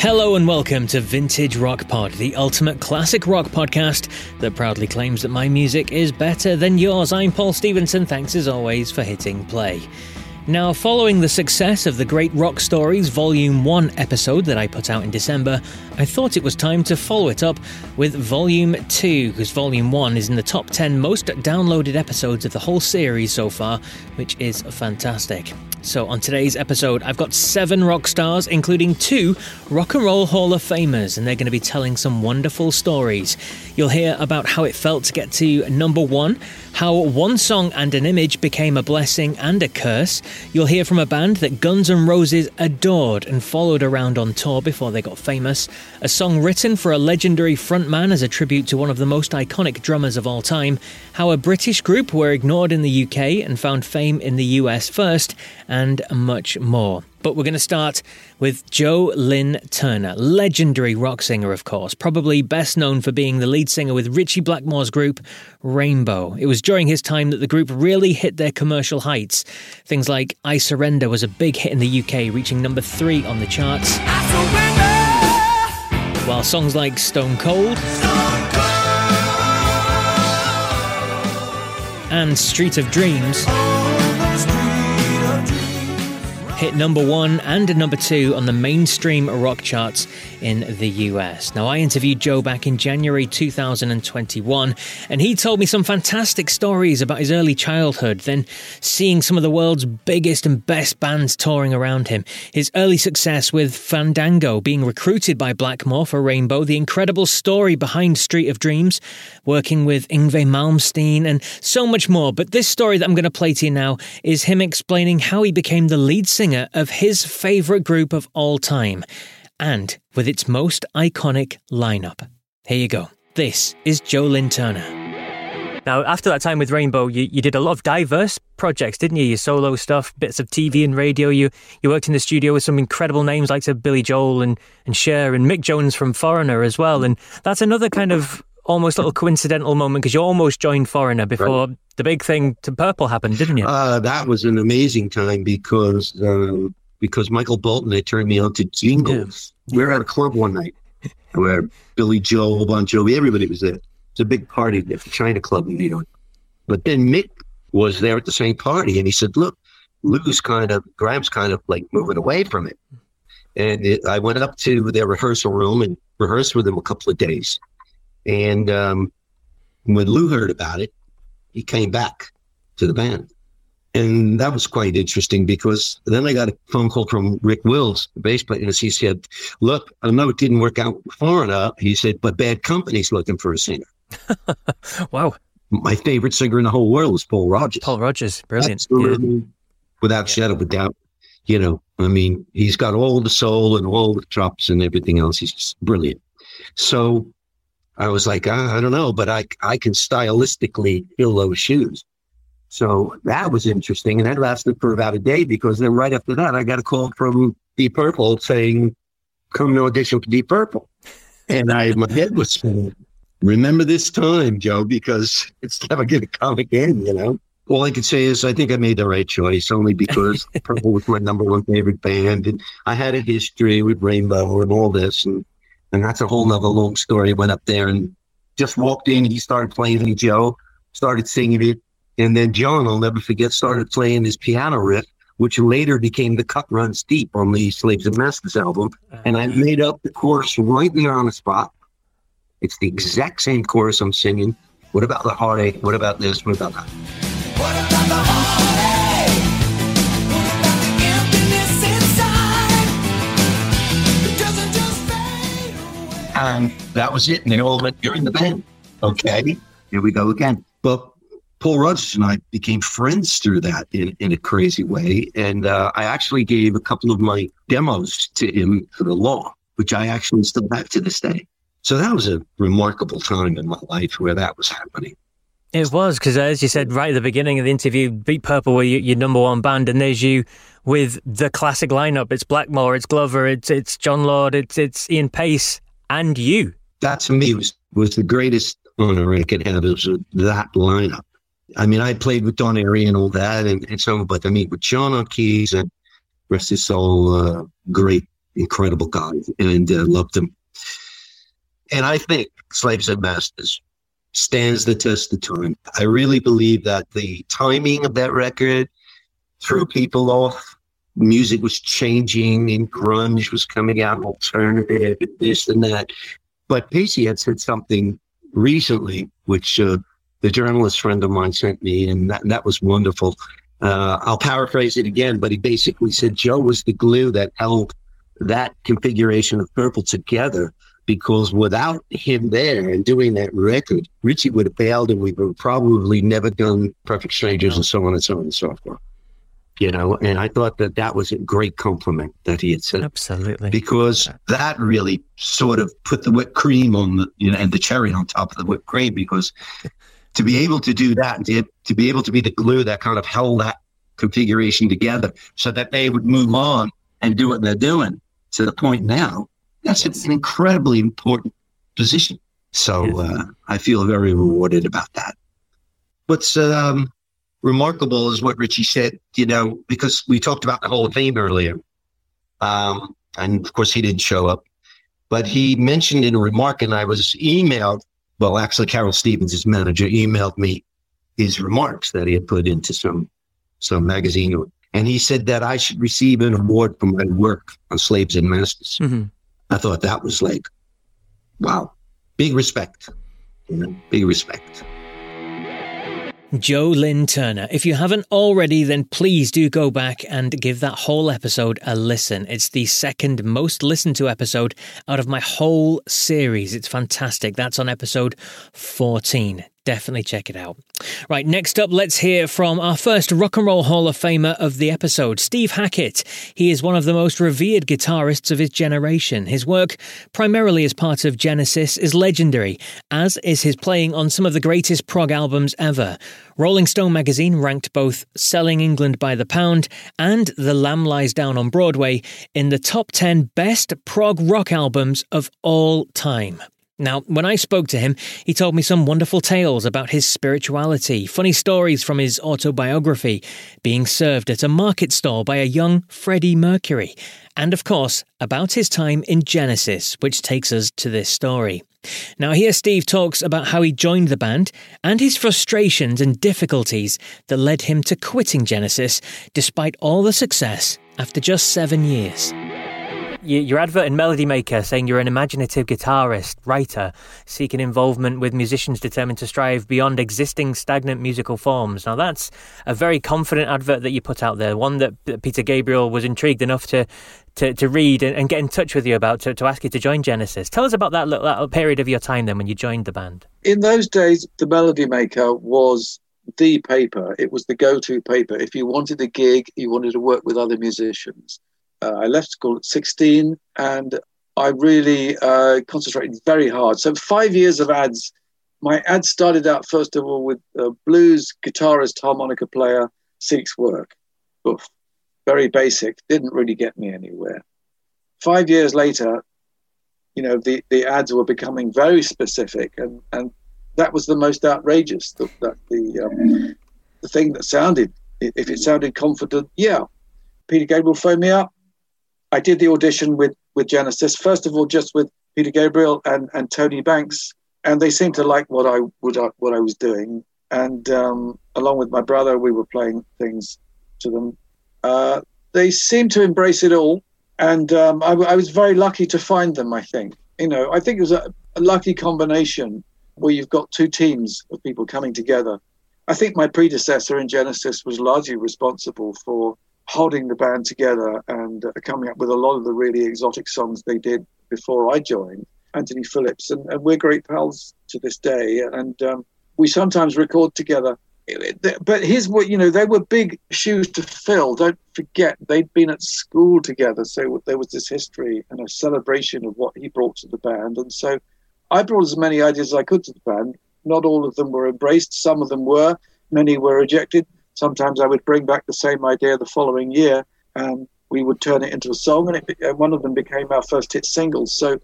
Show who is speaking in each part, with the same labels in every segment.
Speaker 1: Hello and welcome to Vintage Rock Pod, the ultimate classic rock podcast that proudly claims that my music is better than yours. I'm Paul Stevenson. Thanks as always for hitting play. Now, following the success of the Great Rock Stories Volume 1 episode that I put out in December, I thought it was time to follow it up with Volume 2, because Volume 1 is in the top 10 most downloaded episodes of the whole series so far, which is fantastic. So, on today's episode, I've got seven rock stars, including two Rock and Roll Hall of Famers, and they're going to be telling some wonderful stories. You'll hear about how it felt to get to number one, how one song and an image became a blessing and a curse. You'll hear from a band that Guns N' Roses adored and followed around on tour before they got famous, a song written for a legendary frontman as a tribute to one of the most iconic drummers of all time, how a British group were ignored in the UK and found fame in the US first, and much more. But we're going to start with Joe Lynn Turner, legendary rock singer, of course, probably best known for being the lead singer with Ritchie Blackmore's group Rainbow. It was during his time that the group really hit their commercial heights. Things like I Surrender was a big hit in the UK, reaching number three on the charts. While songs like Stone Cold, Stone Cold. and Street of Dreams oh, hit number one and number two on the mainstream rock charts in the US. Now, I interviewed Joe back in January 2021, and he told me some fantastic stories about his early childhood, then seeing some of the world's biggest and best bands touring around him, his early success with Fandango, being recruited by Blackmore for Rainbow, the incredible story behind Street of Dreams, working with Yngwie Malmsteen, and so much more. But this story that I'm going to play to you now is him explaining how he became the lead singer of his favourite group of all time and with its most iconic lineup. Here you go. This is Joe Lynn Turner. Now, after that time with Rainbow, you, you did a lot of diverse projects, didn't you? Your solo stuff, bits of TV and radio. You you worked in the studio with some incredible names like Billy Joel and, and Cher and Mick Jones from Foreigner as well. And that's another kind of almost little coincidental moment because you almost joined Foreigner before right. the big thing to Purple happened, didn't you?
Speaker 2: Uh, that was an amazing time because uh, because Michael Bolton had turned me on to jingles. Yeah. We were at a club one night where Billy Joel, Bon Jovi, everybody was there. It's a big party at the China Club in New York. But then Mick was there at the same party, and he said, "Look, Lou's kind of Gramm's kind of like moving away from it." And it, I went up to their rehearsal room and rehearsed with him a couple of days. And um, when Lou heard about it, he came back to the band. And that was quite interesting because then I got a phone call from Rick Wills, the bass player, and he said, Look, I know it didn't work out far enough. He said, but Bad Company's looking for a singer.
Speaker 1: wow.
Speaker 2: My favorite singer in the whole world is Paul Rodgers.
Speaker 1: Paul Rodgers, brilliant. Yeah.
Speaker 2: Without yeah. shadow of a doubt. You know, I mean, he's got all the soul and all the chops and everything else. He's just brilliant. So I was like, ah, I don't know, but I, I can stylistically fill those shoes. So that was interesting. And that lasted for about a day because then right after that, I got a call from Deep Purple saying, come to audition for Deep Purple. And I, my head was spinning. Remember this time, Joe, because it's never going to come again, you know? All I can say is I think I made the right choice only because Purple was my number one favorite band. And I had a history with Rainbow and all this. And, and that's a whole nother long story. I went up there and just walked in. He started playing Joe, started singing it and then Jon, I'll never forget, started playing his piano riff, which later became the Cut Runs Deep on the Slaves and Masters album. Uh, and I made up the chorus right there on the spot. It's the exact same chorus I'm singing. What about the heartache? What about this? What about that? What about And that was it. And they all went, You're in the band. Okay, here we go again. But Paul Rodgers and I became friends through that in, in a crazy way. And uh, I actually gave a couple of my demos to him for the law, which I actually still have to this day. So that was a remarkable time in my life where that was happening.
Speaker 1: It was because, as you said right at the beginning of the interview, Deep Purple were your, your number one band, and there's you with the classic lineup. It's Blackmore, it's Glover, it's it's Jon Lord, it's it's Ian Paice, and you.
Speaker 2: That to me was was the greatest honor I could have. It was that lineup. I mean, I played with Don Airey and all that, and, and so, but I mean, with Jon keys and rest his soul, uh, great, incredible guy, and uh, loved him. And I think Slaves and Masters stands the test of time. I really believe that the timing of that record threw people off. Music was changing and grunge was coming out, alternative, this and that. But Paicey had said something recently, which uh, the journalist friend of mine sent me, and that, that was wonderful. Uh, I'll paraphrase it again, but he basically said Joe was the glue that held that configuration of purple together because without him there and doing that record, Ritchie would have failed and we would probably never done Perfect Strangers and so on and so on and so forth. You know, and I thought that that was a great compliment that he had said.
Speaker 1: Absolutely.
Speaker 2: Because that really sort of put the whipped cream on the, you know, and the cherry on top of the whipped cream because to be able to do that, to, to be able to be the glue that kind of held that configuration together so that they would move on and do what they're doing to the point now, that's an incredibly important position. So uh, I feel very rewarded about that. What's um, remarkable is what Ritchie said, you know, because we talked about the Hall of Fame earlier. Um, and of course, he didn't show up, but he mentioned in a remark, and I was emailed well, actually, Carol Stevens, his manager, emailed me his remarks that he had put into some some magazine, and he said that I should receive an award for my work on slaves and masters. Mm-hmm. I thought that was like, wow, big respect, you know, big respect.
Speaker 1: Joe Lynn Turner. If you haven't already, then please do go back and give that whole episode a listen. It's the second most listened to episode out of my whole series. It's fantastic. That's on episode 14 definitely check it out. Right, next up, let's hear from our first Rock and Roll Hall of Famer of the episode, Steve Hackett. He is one of the most revered guitarists of his generation. His work, primarily as part of Genesis, is legendary, as is his playing on some of the greatest prog albums ever. Rolling Stone magazine ranked both Selling England by the Pound and The Lamb Lies Down on Broadway in the top 10 best prog rock albums of all time. Now, when I spoke to him, he told me some wonderful tales about his spirituality, funny stories from his autobiography, being served at a market stall by a young Freddie Mercury, and of course, about his time in Genesis, which takes us to this story. Now, here Steve talks about how he joined the band and his frustrations and difficulties that led him to quitting Genesis despite all the success after just seven years your advert in Melody Maker saying you're an imaginative guitarist, writer, seeking involvement with musicians determined to strive beyond existing stagnant musical forms. Now, that's a very confident advert that you put out there, one that Peter Gabriel was intrigued enough to to, to read and, get in touch with you about to, to ask you to join Genesis. Tell us about that little, that period of your time then when you joined the band.
Speaker 3: In those days, the Melody Maker was the paper. It was the go-to paper. If you wanted a gig, you wanted to work with other musicians uh, I left school at 16 and I really uh, concentrated very hard. So, five years of ads. My ads started out, first of all, with a blues guitarist, harmonica player seeks work. Oof. Very basic, didn't really get me anywhere. Five years later, you know, the, the ads were becoming very specific, and, and that was the most outrageous. The, that the, um, the thing that sounded, if it sounded confident, yeah. Peter Gabriel phoned me up I did the audition with with Genesis. First of all, just with Peter Gabriel and and Tony Banks, and they seemed to like what I would what I was doing. And um, along with my brother, we were playing things to them. Uh, they seemed to embrace it all, and um, I, I, was very lucky to find them. I think you know, I think it was a, a lucky combination where you've got two teams of people coming together. I think my predecessor in Genesis was largely responsible for holding the band together and uh, coming up with a lot of the really exotic songs they did before I joined, Anthony Phillips. And, and we're great pals to this day. And um, we sometimes record together. But here's what, you know, they were big shoes to fill. Don't forget, they'd been at school together. So there was this history and a celebration of what he brought to the band. And so I brought as many ideas as I could to the band. Not all of them were embraced, some of them were, many were rejected sometimes I would bring back the same idea the following year and we would turn it into a song, and it, one of them became our first hit single. So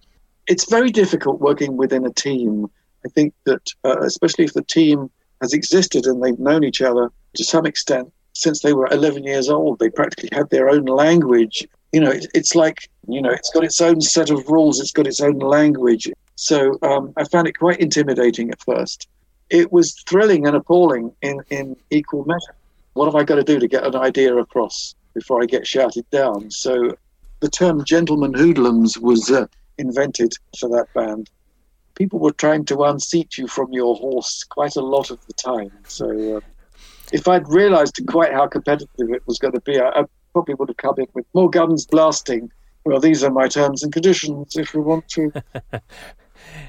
Speaker 3: it's very difficult working within a team. I think that, uh, especially if the team has existed and they've known each other to some extent since they were 11 years old, they practically had their own language. you know, it, it's like, you know, it's got its own set of rules, it's got its own language. So um, I found it quite intimidating at first. It was thrilling and appalling in, in equal measure. What have I got to do to get an idea across before I get shouted down? So the term gentleman hoodlums was uh, invented for that band. People were trying to unseat you from your horse quite a lot of the time. So uh, if I'd realized quite how competitive it was going to be, I, I probably would have come in with more guns blasting. Well, these are my terms and conditions if you want to.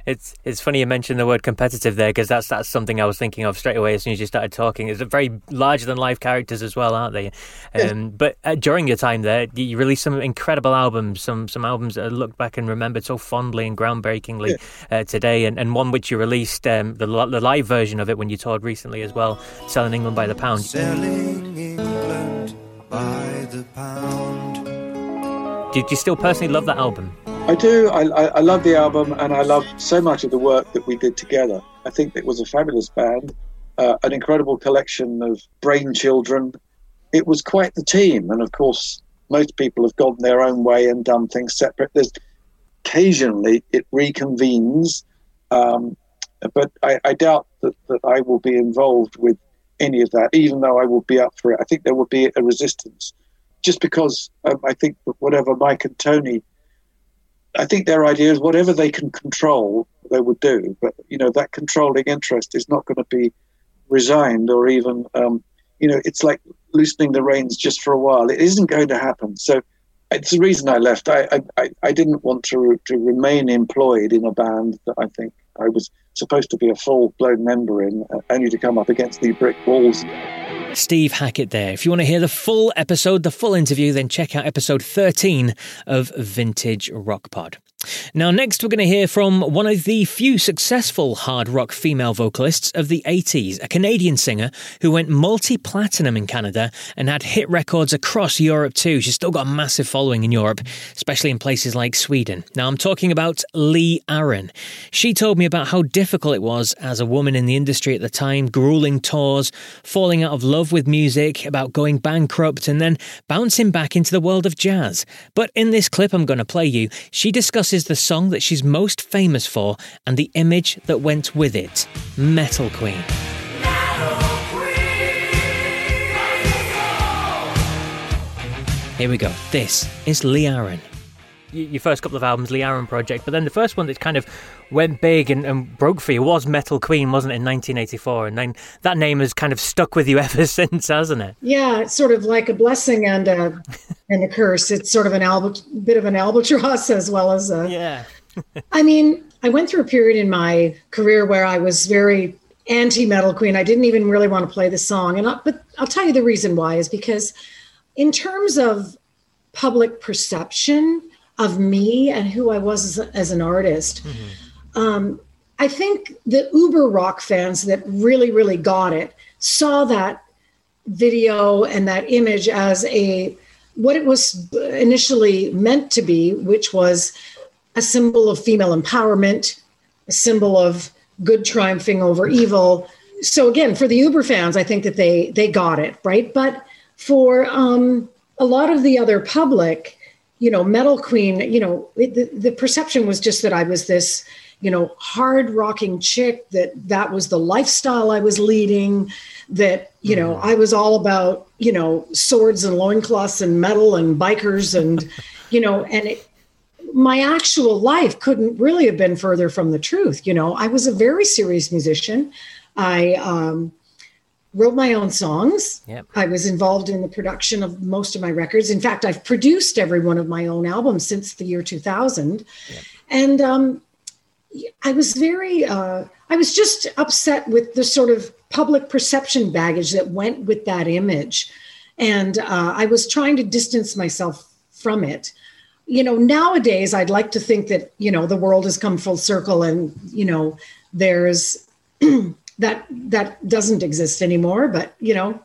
Speaker 1: it's it's funny you mentioned the word competitive there because that's that's something I was thinking of straight away as soon as you started talking. It's a very larger than life characters as well, aren't they? Um, But uh, during your time there, you released some incredible albums, some some albums that I look back and remembered so fondly and groundbreakingly yeah. uh, today, and, and one which you released um, the the live version of it when you toured recently as well, selling England by the pound.
Speaker 4: Selling England by the pound.
Speaker 1: Do you still personally love that album?
Speaker 3: I do. I, I, I, love the album, and I love so much of the work that we did together. I think it was a fabulous band, uh, an incredible collection of brain children. It was quite the team, and of course, most people have gone their own way and done things separate. There's occasionally it reconvenes, um, but I, I doubt that, that I will be involved with any of that, even though I will be up for it. I think there will be a resistance, just because um, I think that whatever Mike and Tony, I think their idea is whatever they can control, they would do. But you know that controlling interest is not going to be resigned or even, um, you know, it's like loosening the reins just for a while. It isn't going to happen. So it's the reason I left. I I, I didn't want to to remain employed in a band that I think I was supposed to be a full blown member in, uh, only to come up against the brick walls.
Speaker 1: Steve Hackett there. If you want to hear the full episode, the full interview, then check out episode 13 of Vintage Rock Pod. Now, next, we're going to hear from one of the few successful hard rock female vocalists of the 80s, a Canadian singer who went multi platinum in Canada and had hit records across Europe too. She's still got a massive following in Europe, especially in places like Sweden. Now, I'm talking about Lee Aaron. She told me about how difficult it was as a woman in the industry at the time, grueling tours, falling out of love with music, about going bankrupt, and then bouncing back into the world of jazz. But in this clip I'm going to play you, she discusses is the song that she's most famous for and the image that went with it Metal Queen. Here we go. This is Lee Aaron your first couple of albums, Lee Aaron Project, but then the first one that kind of went big and, and, broke for you was Metal Queen, wasn't it, in 1984? And then that name has kind of stuck with you ever since, hasn't it?
Speaker 5: Yeah, it's sort of like a blessing and a, and a curse. It's sort of an alb- bit of an albatross as well as a.
Speaker 1: Yeah.
Speaker 5: I mean, I went through a period in my career where I was very anti Metal Queen. I didn't even really want to play the song. And I, but I'll tell you the reason why is because, in terms of public perception, of me and who I was as, as an artist. Mm-hmm. Um, I think the uber rock fans that really, really got it saw that video and that image as a what it was initially meant to be, which was a symbol of female empowerment, a symbol of good triumphing over evil. So again, for the Uber fans, I think that they they got it right. But for um, a lot of the other public, you know, Metal Queen, you know, it, the, the perception was just that I was this, you know, hard rocking chick, that that was the lifestyle I was leading, that, you know, mm. I was all about, you know, swords and loincloths and metal and bikers and, you know, and it, my actual life couldn't really have been further from the truth. You know, I was a very serious musician. I, um, wrote my own songs.
Speaker 1: Yep.
Speaker 5: I was involved in the production of most of my records. In fact, I've produced every one of my own albums since the year 2000. Yep. And um, I was very, uh, I was just upset with the sort of public perception baggage that went with that image. And uh, I was trying to distance myself from it. You know, nowadays, I'd like to think that, you know, the world has come full circle and, you know, there's, that that doesn't exist anymore but you know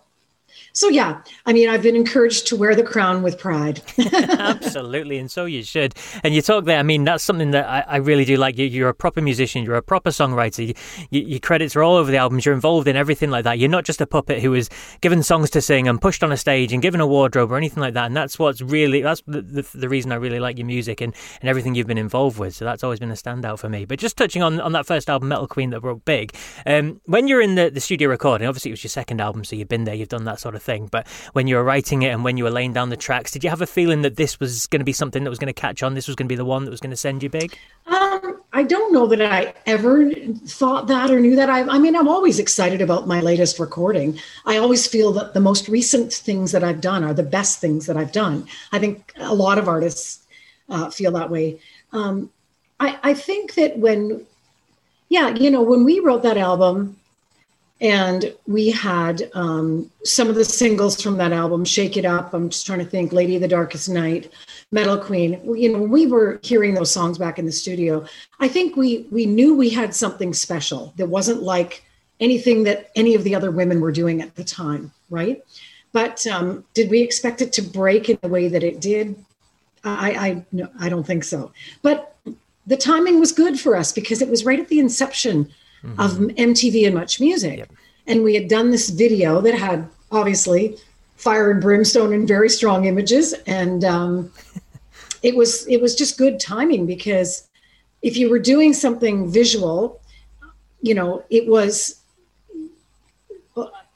Speaker 5: so yeah, I mean, I've been encouraged to wear the crown with pride.
Speaker 1: Absolutely, and so you should. And you talk there. I mean, that's something that I, I really do like. You, are a proper musician. You're a proper songwriter. You, you, your credits are all over the albums. You're involved in everything like that. You're not just a puppet who is given songs to sing and pushed on a stage and given a wardrobe or anything like that. And that's what's really that's the, the, the reason I really like your music and, and everything you've been involved with. So that's always been a standout for me. But just touching on on that first album, Metal Queen, that broke big. Um, when you're in the, the studio recording, obviously it was your second album, so you've been there, you've done that sort of thing. But when you were writing it and when you were laying down the tracks, did you have a feeling that this was going to be something that was going to catch on? This was going to be the one that was going to send you big?
Speaker 5: Um, I don't know that I ever thought that or knew that. I, I mean, I'm always excited about my latest recording. I always feel that the most recent things that I've done are the best things that I've done. I think a lot of artists uh, feel that way. Um, I, I think that when, yeah, you know, when we wrote that album, and we had um, some of the singles from that album shake it up i'm just trying to think lady of the darkest night metal queen. You know when we were hearing those songs back in the studio. I think we we knew we had something special that wasn't like anything that any of the other women were doing at the time right? But um, did we expect it to break in the way that it did? I i no i don't think so. But the timing was good for us because it was right at the inception mm-hmm. of MTV and Much Music. Yep. And we had done this video that had obviously fire and brimstone and very strong images. And um, it was it was just good timing because if you were doing something visual, you know, it was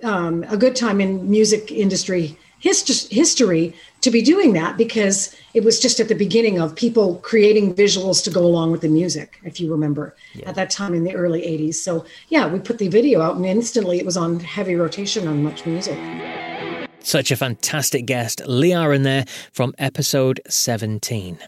Speaker 5: um, a good time in music industry hist- history to be doing that because it was just at the beginning of people creating visuals to go along with the music, if you remember, yeah. at that time in the early 80s. So, yeah, we put the video out and instantly it was on heavy rotation on Much Music.
Speaker 1: Such a fantastic guest, Lee Aaron there from episode 17.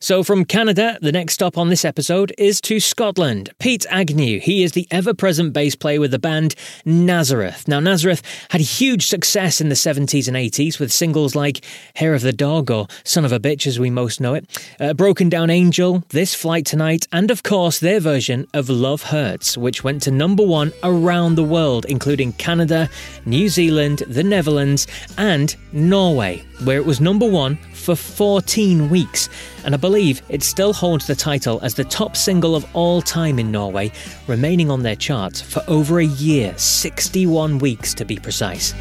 Speaker 1: So, from Canada, the next stop on this episode is to Scotland. Pete Agnew. He is the ever present bass player with the band Nazareth. Now, Nazareth had huge success in the 70s and 80s with singles like Hair of the Dog or Son of a Bitch, as we most know it, uh, Broken Down Angel, This Flight Tonight, and of course their version of Love Hurts, which went to number one around the world, including Canada, New Zealand, the Netherlands, and Norway, where it was number one for 14 weeks, and I believe it still holds the title as the top single of all time in Norway, remaining on their charts for over a year 61 weeks to be precise.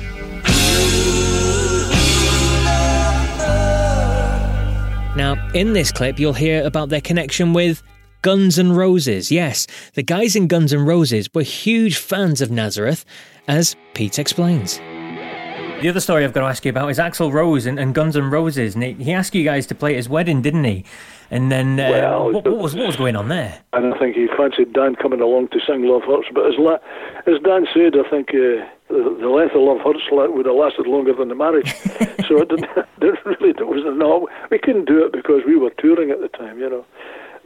Speaker 1: Now, in this clip, you'll hear about their connection with Guns N' Roses. Yes, the guys in Guns N' Roses were huge fans of Nazareth, as Pete explains. The other story I've got to ask you about is Axl Rose and, and Guns N' Roses. And he, he, asked you guys to play at his wedding, didn't he? And then, uh, well, what, what, was what was going on there?
Speaker 6: And I think he fancied Dan coming along to sing Love Hurts. But as, la- as Dan said, I think uh, the, the, length of Love Hurts would have lasted longer than the marriage. so it didn't, didn't really, it was no, we couldn't do it because we were touring at the time, you know.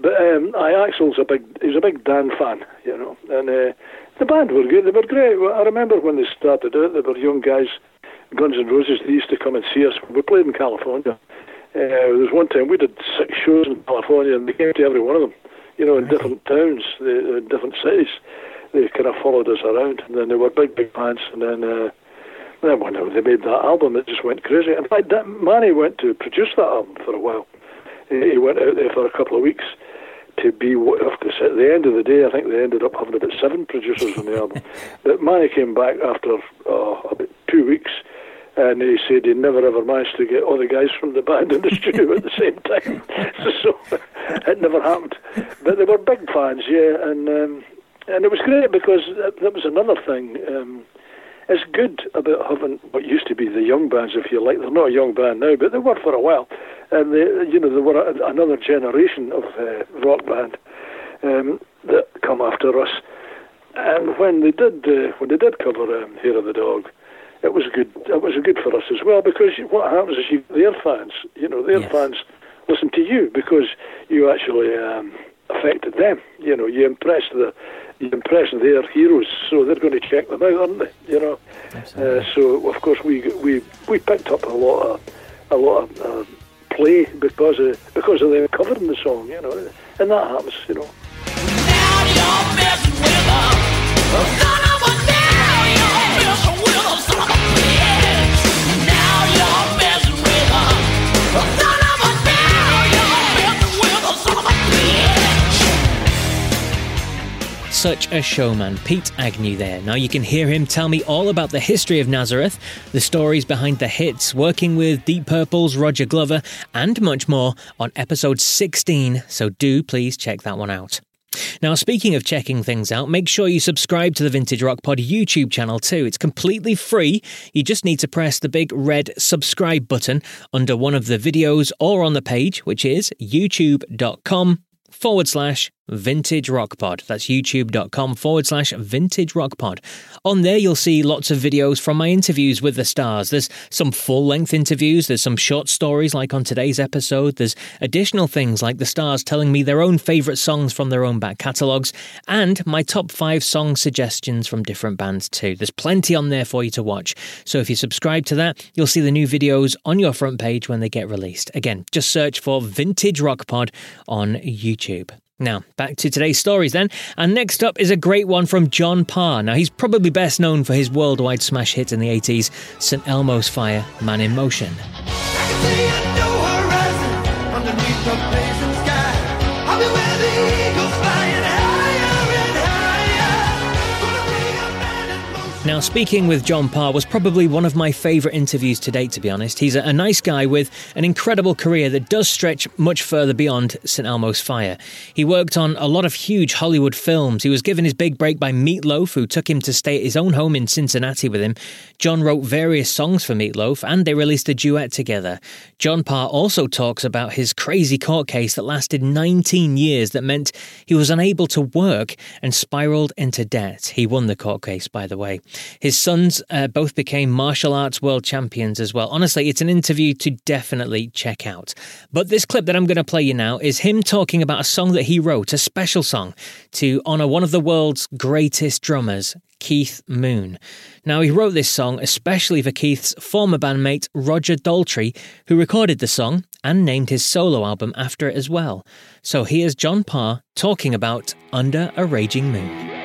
Speaker 6: But um, I Axl's a big, he's a big Dan fan, you know, and uh, the band were good. They were great. I remember when they started out, they were young guys Guns N' Roses, they used to come and see us. We played in California. Uh, there was one time we did six shows in California, and they came to every one of them, you know, in different towns, in different cities. They kind of followed us around, and then they were big, big fans. And then, uh, then when they made that album, it just went crazy. In fact, that, Manny went to produce that album for a while. He, he went out there for a couple of weeks to be, at the end of the day, I think they ended up having about seven producers on the album. But Manny came back after uh, about two weeks and he said he never ever managed to get all the guys from the band in the studio at the same time. so, it never happened. But they were big fans, yeah, and um, and it was great because that was another thing. Um, it's good about having what used to be the young bands, if you like. They're not a young band now, but they were for a while, and they, you know, they were a, another generation of uh, rock band um, that come after us. And when they did, uh, when they did cover um, "Hair of the Dog," it was a good. It was a good for us as well because what happens is you, their fans, you know, their yes. fans listen to you because you actually um, affected them. You know, you impressed the, you impressed their heroes, so they're going to check them out, aren't they? You know, uh, so of course we we we picked up a lot of a lot of uh, play because of because of them covering the song. You know, and that happens. You know.
Speaker 1: Such a showman, Pete Agnew there. Now you can hear him tell me all about the history of Nazareth, the stories behind the hits, working with Deep Purple's Roger Glover, and much more on episode 16, so do please check that one out. Now, speaking of checking things out, make sure you subscribe to the Vintage Rock Pod YouTube channel too. It's completely free. You just need to press the big red subscribe button under one of the videos or on the page, which is youtube.com forward slash Vintage Rock Pod. That's youtube.com forward slash Vintage Rock Pod. On there, you'll see lots of videos from my interviews with the stars. There's some full length interviews, there's some short stories like on today's episode, there's additional things like the stars telling me their own favourite songs from their own back catalogues, and my top five song suggestions from different bands too. There's plenty on there for you to watch. So if you subscribe to that, you'll see the new videos on your front page when they get released. Again, just search for Vintage Rock Pod on YouTube. Now, back to today's stories then. And next up is a great one from John Parr. Now, he's probably best known for his worldwide smash hit in the 80s, St. Elmo's Fire, Man in Motion. Now, speaking with John Parr was probably one of my favourite interviews to date, to be honest. He's a, nice guy with an incredible career that does stretch much further beyond St. Elmo's Fire. He worked on a lot of huge Hollywood films. He was given his big break by Meatloaf, who took him to stay at his own home in Cincinnati with him. John wrote various songs for Meatloaf, and they released a duet together. John Parr also talks about his crazy court case that lasted 19 years that meant he was unable to work and spiraled into debt. He won the court case, by the way. His sons uh, both became martial arts world champions as well. Honestly, it's an interview to definitely check out. But this clip that I'm going to play you now is him talking about a song that he wrote, a special song to honour one of the world's greatest drummers, Keith Moon. Now, he wrote this song especially for Keith's former bandmate Roger Daltrey, who recorded the song and named his solo album after it as well. So here's John Parr talking about Under a Raging Moon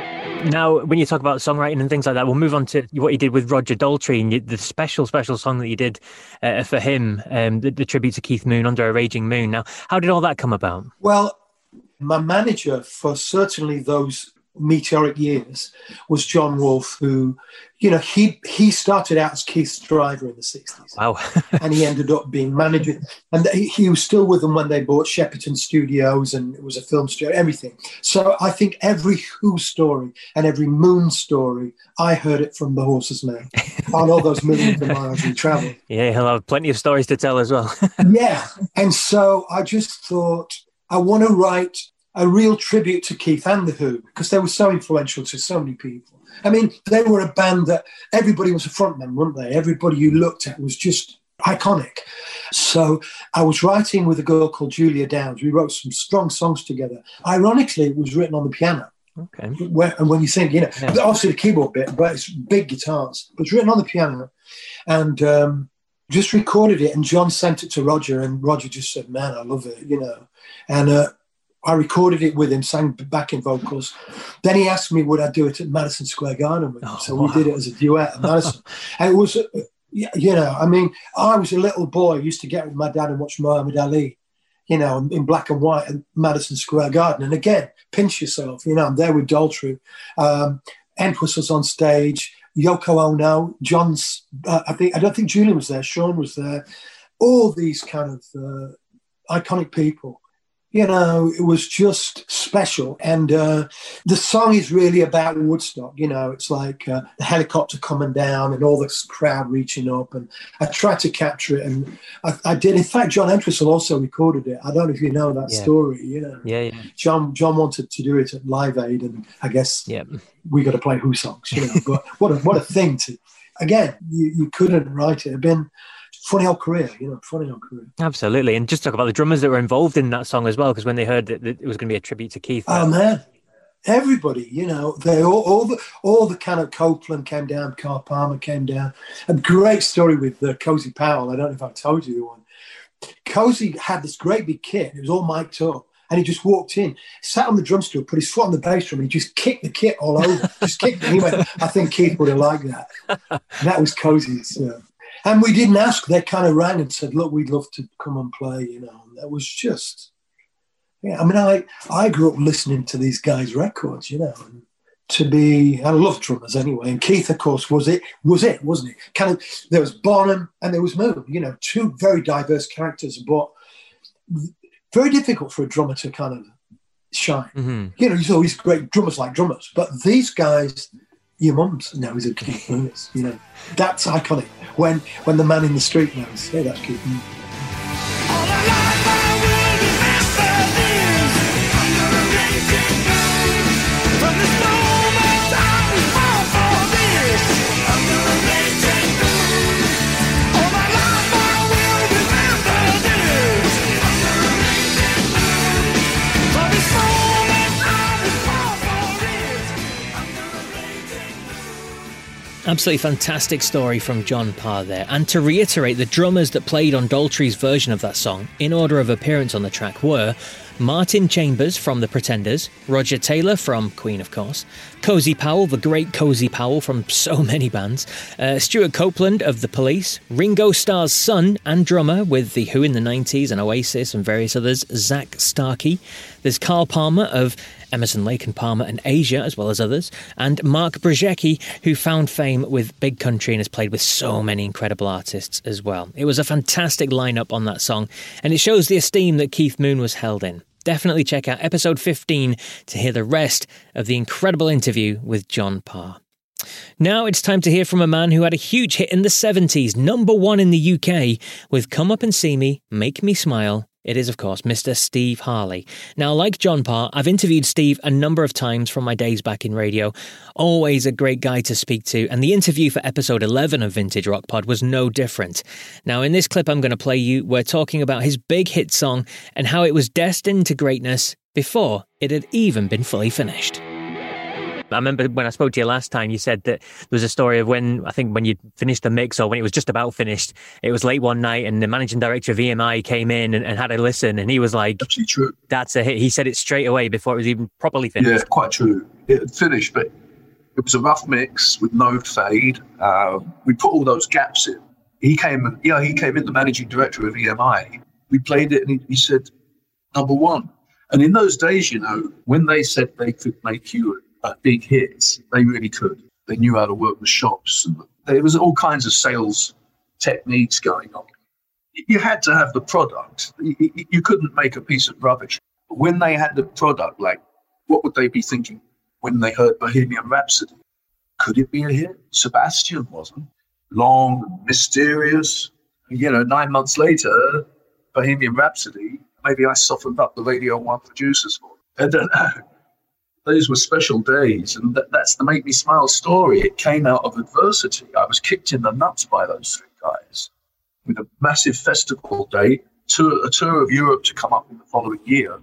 Speaker 1: now when you talk about songwriting and things like that, we'll move on to what you did with Roger Daltrey and the special, special song that you did uh, for him, um, the, the, tribute to Keith Moon under a raging moon. Now, how did all that come about?
Speaker 7: Well, my manager for certainly those meteoric years was John Wolff, who, you know, he he started out as Keith's driver in the 60s.
Speaker 1: Wow.
Speaker 7: and he ended up being manager. And he, he, was still with them when they bought Shepperton Studios and it was a film studio, everything. So I think every Who story and every Moon story, I heard it from the horse's mouth on all those millions of miles we traveled.
Speaker 1: Yeah, he'll have plenty of stories to tell as well.
Speaker 7: yeah. And so I just thought, I want to write a real tribute to Keith and the Who because they were so influential to so many people. I mean, they were a band that everybody was a frontman, weren't they? Everybody you looked at was just iconic. So I was writing with a girl called Julia Downes. We wrote some strong songs together. Ironically, it was written on the piano.
Speaker 1: Okay.
Speaker 7: Where, and when you think, you know, yeah. obviously the keyboard bit, but it's big guitars. But it's written on the piano, and um, just recorded it. And John sent it to Roger, and Roger just said, "Man, I love it," you know. And uh, I recorded it with him, sang backing vocals. Then he asked me would I do it at Madison Square Garden with him. Oh, so wow. we did it as a duet at Madison. and it was, you know, I mean, I was a little boy, used to get with my dad and watch Muhammad Ali, you know, in black and white at Madison Square Garden. And again, pinch yourself, you know, I'm there with Daltrey. Um, Empress was on stage, Yoko Ono, John's, uh, I think, I don't think Julian was there, Sean was there. All these kind of uh, iconic people you know, it was just special. And uh, the song is really about Woodstock. You know, it's like uh, the helicopter coming down and all this crowd reaching up. And I tried to capture it, and I, I did. In fact, John Entwistle also recorded it. I don't know if you know that yeah. story. You know,
Speaker 1: yeah, yeah.
Speaker 7: John John wanted to do it at Live Aid, and I guess yeah. we got to play Who songs. You know, but what a what a thing to. Again, you, you couldn't write it. It'd been funny old career, you know, funny old career.
Speaker 1: Absolutely. And just talk about the drummers that were involved in that song as well, because when they heard that it was going to be a tribute to Keith.
Speaker 7: Oh, man. Everybody, you know, they all, all the all the kind of Copeland came down, Carl Palmer came down. A great story with uh, Cozy Powell. I don't know if I've told you the one. Cozy had this great big kit. It was all mic'd up. And he just walked in, sat on the drum stool, put his foot on the bass drum, and he just kicked the kit all over. just kicked it. He went, I think Keith would have liked that. And that was Cozy's. Uh, and we didn't ask. They kind of rang and said, "Look, we'd love to come and play," you know. And that was just, Yeah, I mean, I I grew up listening to these guys' records, you know. And to be, I love drummers anyway. And Keith, of course, was it, was it, wasn't it? Kind of, there was Bonham and there was Moon, you know, two very diverse characters, but very difficult for a drummer to kind of shine.
Speaker 1: Mm-hmm.
Speaker 7: You know, he's always great drummers like drummers, but these guys, your mums knows who Keith Moon is. You know, that's iconic. When when the man in the street knows, hey, that's Keith Moon.
Speaker 1: Absolutely fantastic story from John Parr there. And to reiterate, the drummers that played on Daltrey's version of that song, in order of appearance on the track, were Martin Chambers from The Pretenders, Roger Taylor from Queen, of course, Cozy Powell, the great Cozy Powell from so many bands, uh, Stewart Copeland of The Police, Ringo Starr's son and drummer with The Who in the 90s and Oasis and various others, Zak Starkey. There's Carl Palmer of Emerson, Lake and Palmer and Asia, as well as others, and Mark Brzezicki, who found fame with Big Country and has played with so many incredible artists as well. It was a fantastic lineup on that song, and it shows the esteem that Keith Moon was held in. Definitely check out episode 15 to hear the rest of the incredible interview with John Parr. Now it's time to hear from a man who had a huge hit in the 70s, number one in the UK, with Come Up and See Me, Make Me Smile, it is, of course, Mr. Steve Harley. Now, like John Parr, I've interviewed Steve a number of times from my days back in radio. Always a great guy to speak to, and the interview for episode 11 of Vintage Rock Pod was no different. Now, in this clip I'm going to play you, we're talking about his big hit song and how it was destined to greatness before it had even been fully finished. I remember when I spoke to you last time, you said that there was a story of when I think when you finished the mix or when it was just about finished, it was late one night and the managing director of EMI came in and, and had a listen and he was like. That's a hit. He said it straight away before it was even properly finished.
Speaker 8: Yeah, quite true. It had finished, but it was a rough mix with no fade. Uh, we put all those gaps in. He came, yeah, he came in, the managing director of EMI. We played it, and he, he said, "Number one." And in those days, you know, when they said they could make you Uh, big hit, they really could. They knew how to work the shops. And there was all kinds of sales techniques going on. You had to have the product. You, you couldn't make a piece of rubbish. When they had the product, like, what would they be thinking when they heard Bohemian Rhapsody? Could it be a hit? Sebastian wasn't. Long, mysterious. You know, nine months later, Bohemian Rhapsody, maybe I softened up the Radio 1 producers for it. I don't know. Those were special days, and that, that's the Make Me Smile story. It came out of adversity. I was kicked in the nuts by those three guys with a massive festival tour, a tour of Europe to come up in the following year.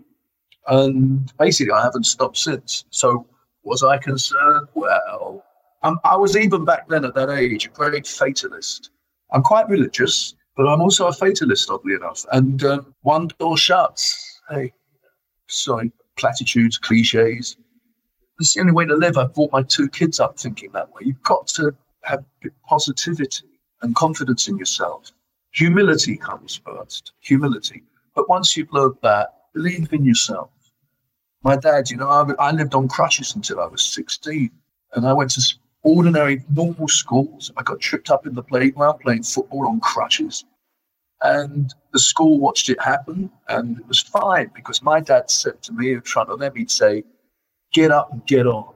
Speaker 8: And basically, I haven't stopped since. So, was I concerned? Well, I was even back then at that age a great fatalist. I'm quite religious, but I'm also a fatalist, oddly enough. And um, one door shuts. Hey, sorry, platitudes, cliches. It's the only way to live. I brought my two kids up thinking that way. You've got to have positivity and confidence in yourself. Humility comes first. Humility. But once you've learned that, believe in yourself. My dad, you know, I, I lived on crutches until I was 16. And I went to ordinary, normal schools. I got tripped up in the playground playing football on crutches. And the school watched it happen. And it was fine because my dad said to me in front of them, he'd say, get up and get on.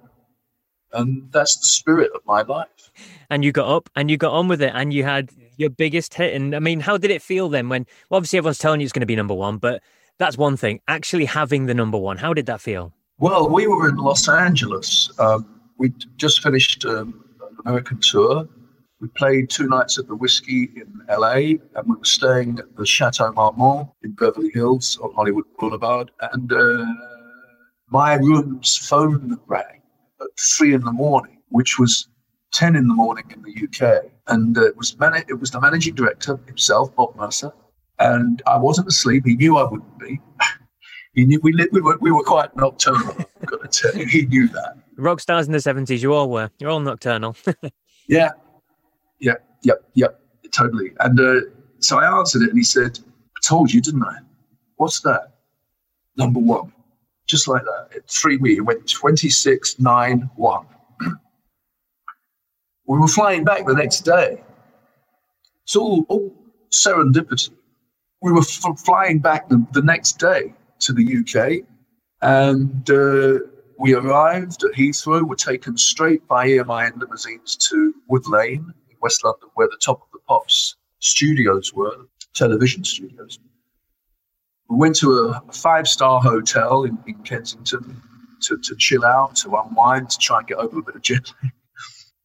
Speaker 8: And that's the spirit of my life.
Speaker 1: And you got up and you got on with it and you had your biggest hit. And I mean, how did it feel then when, well, obviously everyone's telling you it's going to be number one, but that's one thing. Actually having the number one, how did that feel?
Speaker 8: Well, we were in Los Angeles. Um, we just finished um, an American tour. We played two nights at the Whiskey in LA, and we were staying at the Chateau Marmont in Beverly Hills on Hollywood Boulevard. And uh, my room's phone rang at three in the morning, which was 10 in the morning in the UK. And uh, it, was man- it was the managing director himself, Bob Mercer. And I wasn't asleep. He knew I wouldn't be. he knew we, li- we, were, we were quite nocturnal, I've got to tell you. He knew that.
Speaker 1: Rock stars in the 70s, you all were. You're all nocturnal.
Speaker 8: yeah. Yep, yep, yep, totally. And uh, so I answered it, and he said, I told you, didn't I? What's that? number one, just like that. Three weeks, it went 26, 9, 1. we were flying back the next day. It's all, all serendipity. We were f- flying back the, the next day to the UK, and uh, we arrived at Heathrow, were taken straight by EMI in limousines to Wood Lane in West London, where the top of the Pops studios were, television studios. We went to a five star hotel in, in Kensington to, to chill out, to unwind, to try and get over a bit of jet lag.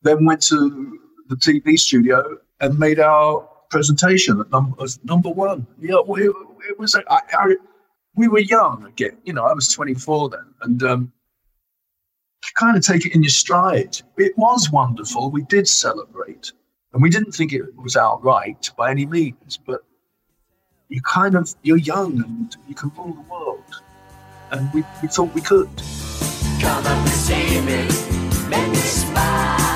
Speaker 8: Then went to the TV studio and made our presentation at number, number one. Yeah, we, it was, I, I, we were young again. You know, I was 24 then. And um, kind of take it in your stride. It was wonderful. We did celebrate. And we didn't think it was outright by any means, but you kind of you're young and you can rule the world. And we, we thought we could. Come up and see me, make me smile.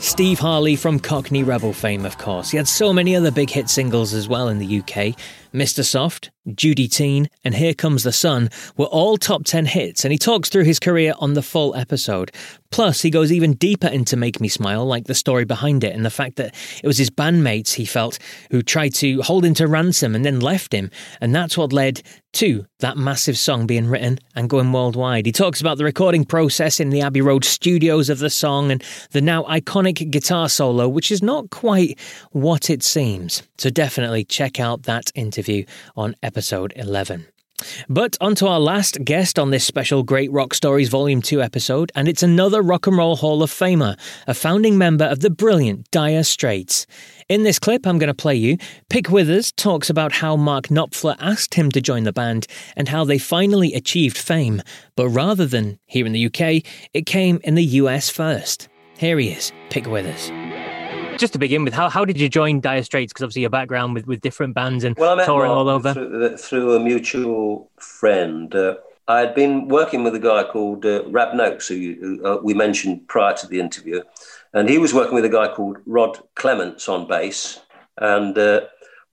Speaker 1: Steve Harley from Cockney Rebel fame, of course. He had so many other big hit singles as well in the UK. Mr. Soft, Judy Teen, and Here Comes the Sun were all top 10 hits, and he talks through his career on the full episode. Plus, he goes even deeper into Make Me Smile, like the story behind it and the fact that it was his bandmates, he felt, who tried to hold him to ransom and then left him, and that's what led to that massive song being written and going worldwide. He talks about the recording process in the Abbey Road studios of the song and the now iconic guitar solo, which is not quite what it seems. So definitely check out that interview on episode 11. But on to our last guest on this special Great Rock Stories Volume 2 episode, and it's another Rock and Roll Hall of Famer, a founding member of the brilliant Dire Straits. In this clip I'm going to play you, Pick Withers talks about how Mark Knopfler asked him to join the band and how they finally achieved fame, but rather than here in the UK, it came in the US first. Here he is, Pick Withers just to begin with, how, how did you join Dire Straits? Because obviously your background with, with different bands and well, touring all over.
Speaker 9: Through, through, a mutual friend. Uh, I had been working with a guy called uh, Rab Noakes, who, who uh, we mentioned prior to the interview, and he was working with a guy called Rod Clements on bass. And uh,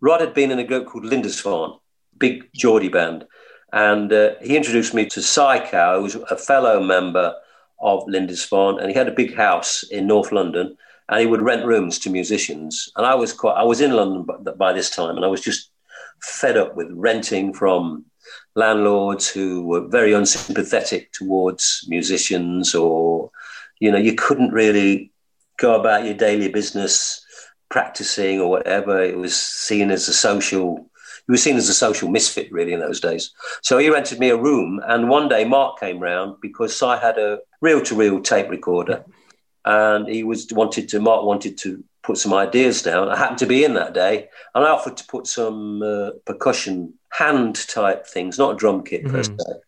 Speaker 9: Rod had been in a group called Lindisfarne, big Geordie band. And uh, he introduced me to Si Cowe, who was a fellow member of Lindisfarne, and he had a big house in North London and he would rent rooms to musicians. And I was quite, I was in London by, by this time, and I was just fed up with renting from landlords who were very unsympathetic towards musicians, or you know, you couldn't really go about your daily business practicing or whatever. It was seen as a social. He was seen as a social misfit, really, in those days. So he rented me a room, and one day Mark came round because I had a reel-to-reel tape recorder and he was wanted to Mark wanted to put some ideas down. I happened to be in that day, and I offered to put some uh, percussion hand type things, not a drum kit mm-hmm. per se.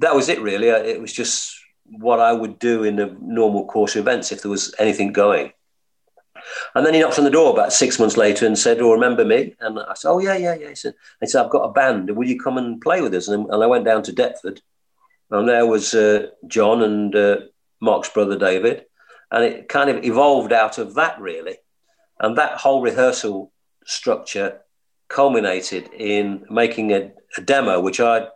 Speaker 9: That was it, really. It was just what I would do in the normal course of events if there was anything going. And then he knocked on the door about six months later and said, "Oh, remember me?" And I said, "Oh, yeah, yeah, yeah." He said, "He said I've got a band. Will you come and play with us?" And, and I went down to Deptford, and there was uh, John and uh, Mark's brother David, and it kind of evolved out of that, really. And that whole rehearsal structure culminated in making a, a demo, which I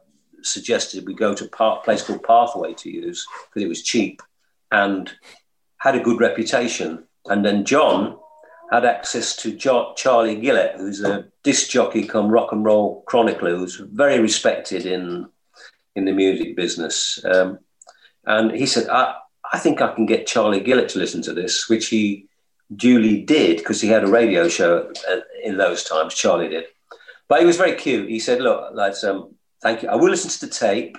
Speaker 9: suggested we go to a place called Pathway to use because it was cheap and had a good reputation. And then John had access to jo- Charlie Gillett, who's a disc jockey come rock and roll chronicler, who's very respected in in the music business. Um, and he said, I, I think I can get Charlie Gillett to listen to this, which he duly did because he had a radio show in those times. Charlie did, but he was very cute. He said, "Look, lads, um, thank you. I will listen to the tape."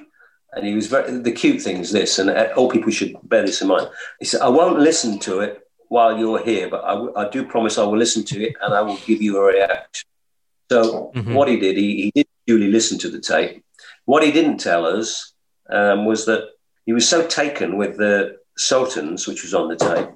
Speaker 9: And he was very. The cute thing is this, and all people should bear this in mind. He said, "I won't listen to it while you're here, but I, w- I do promise I will listen to it and I will give you a reaction." So mm-hmm. what he did, he, he did duly listen to the tape. What he didn't tell us um, was that he was so taken with the Sultans, which was on the tape,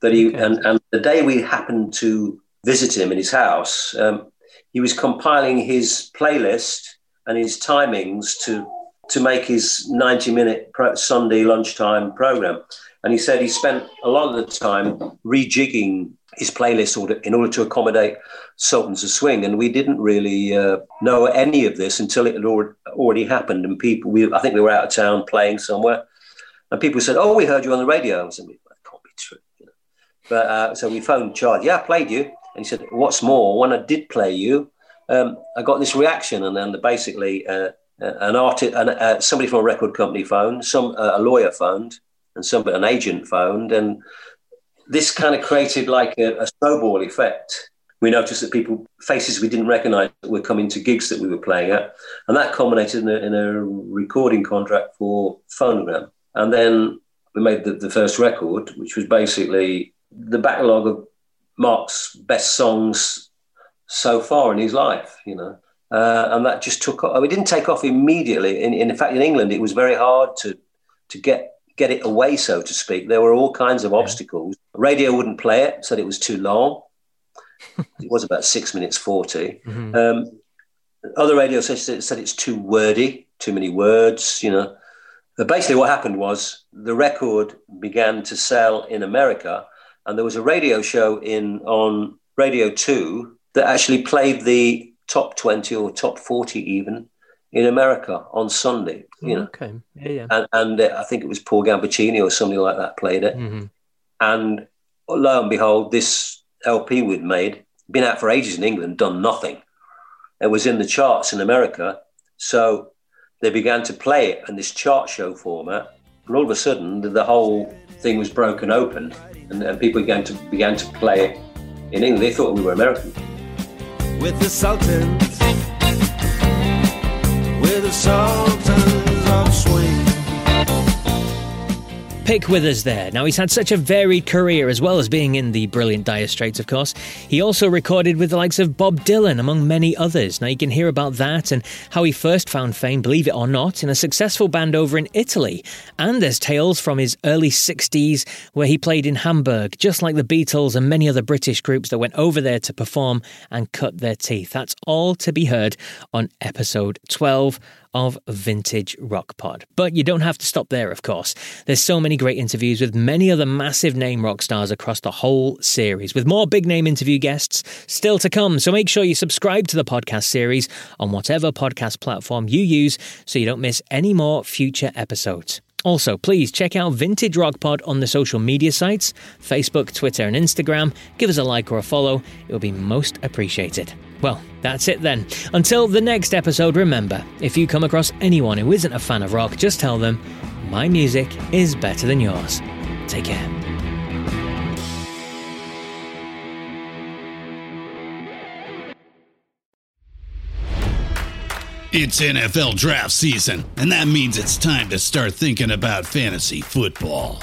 Speaker 9: that he okay. and, and the day we happened to visit him in his house, um, he was compiling his playlist and his timings to to make his 90 minute pro- Sunday lunchtime program. And he said he spent a lot of the time rejigging his playlist order in order to accommodate Sultans of Swing. And we didn't really uh, know any of this until it had already happened. And people, we, I think we were out of town playing somewhere. And people said, Oh, we heard you on the radio. I said, That can't be true. You know? But uh, so we phoned Charlie. Yeah, I played you. And he said, What's more, when I did play you, um, I got this reaction. And then basically, uh, uh an artist, an, uh, somebody from a record company phoned, some uh, a lawyer phoned, and some an agent phoned, and this kind of created like a, a snowball effect. We noticed that people faces we didn't recognise were coming to gigs that we were playing at, and that culminated in a, in a recording contract for Phonogram. And then we made the, the first record, which was basically the backlog of Mark's best songs so far in his life, you know. Uh, and that just took off. It didn't take off immediately. In, in fact, in England, it was very hard to to get get it away, so to speak. There were all kinds of obstacles. Radio wouldn't play it, said it was too long. it was about six minutes 40. Mm-hmm. Um, other radio stations said it's too wordy, too many words, you know. But basically, what happened was the record began to sell in America, and there was a radio show in on Radio 2 that actually played the top 20 or top 40 even in America on Sunday. You know,
Speaker 1: okay, yeah, yeah.
Speaker 9: And, and uh, I think it was Paul Gambaccini or something like that played it. Mm-hmm. And lo and behold, this LP we'd made been out for ages in England, done nothing. It was in the charts in America, so they began to play it in this chart show format. And all of a sudden, the, whole thing was broken open, and, and people began to began to play it in England. They thought we were American.
Speaker 4: With the Sultans the sultans of swing.
Speaker 1: Pick Withers there. Now, he's had such a varied career as well as being in the brilliant Dire Straits, of course. He also recorded with the likes of Bob Dylan, among many others. Now, you can hear about that and how he first found fame, believe it or not, in a successful band over in Italy. And there's tales from his early 60s where he played in Hamburg, just like the Beatles and many other British groups that went over there to perform and cut their teeth. That's all to be heard on episode 12 of Vintage Rock Pod. But you don't have to stop there, of course. There's so many great interviews with many other massive name rock stars across the whole series, with more big name interview guests still to come. So make sure you subscribe to the podcast series on whatever podcast platform you use so you don't miss any more future episodes. Also, please check out Vintage Rock Pod on the social media sites Facebook, Twitter, and Instagram. Give us a like or a follow, it will be most appreciated. Well, that's it then. Until the next episode, remember if you come across anyone who isn't a fan of rock, just tell them, my music is better than yours. Take care.
Speaker 10: It's NFL draft season, and that means it's time to start thinking about fantasy football.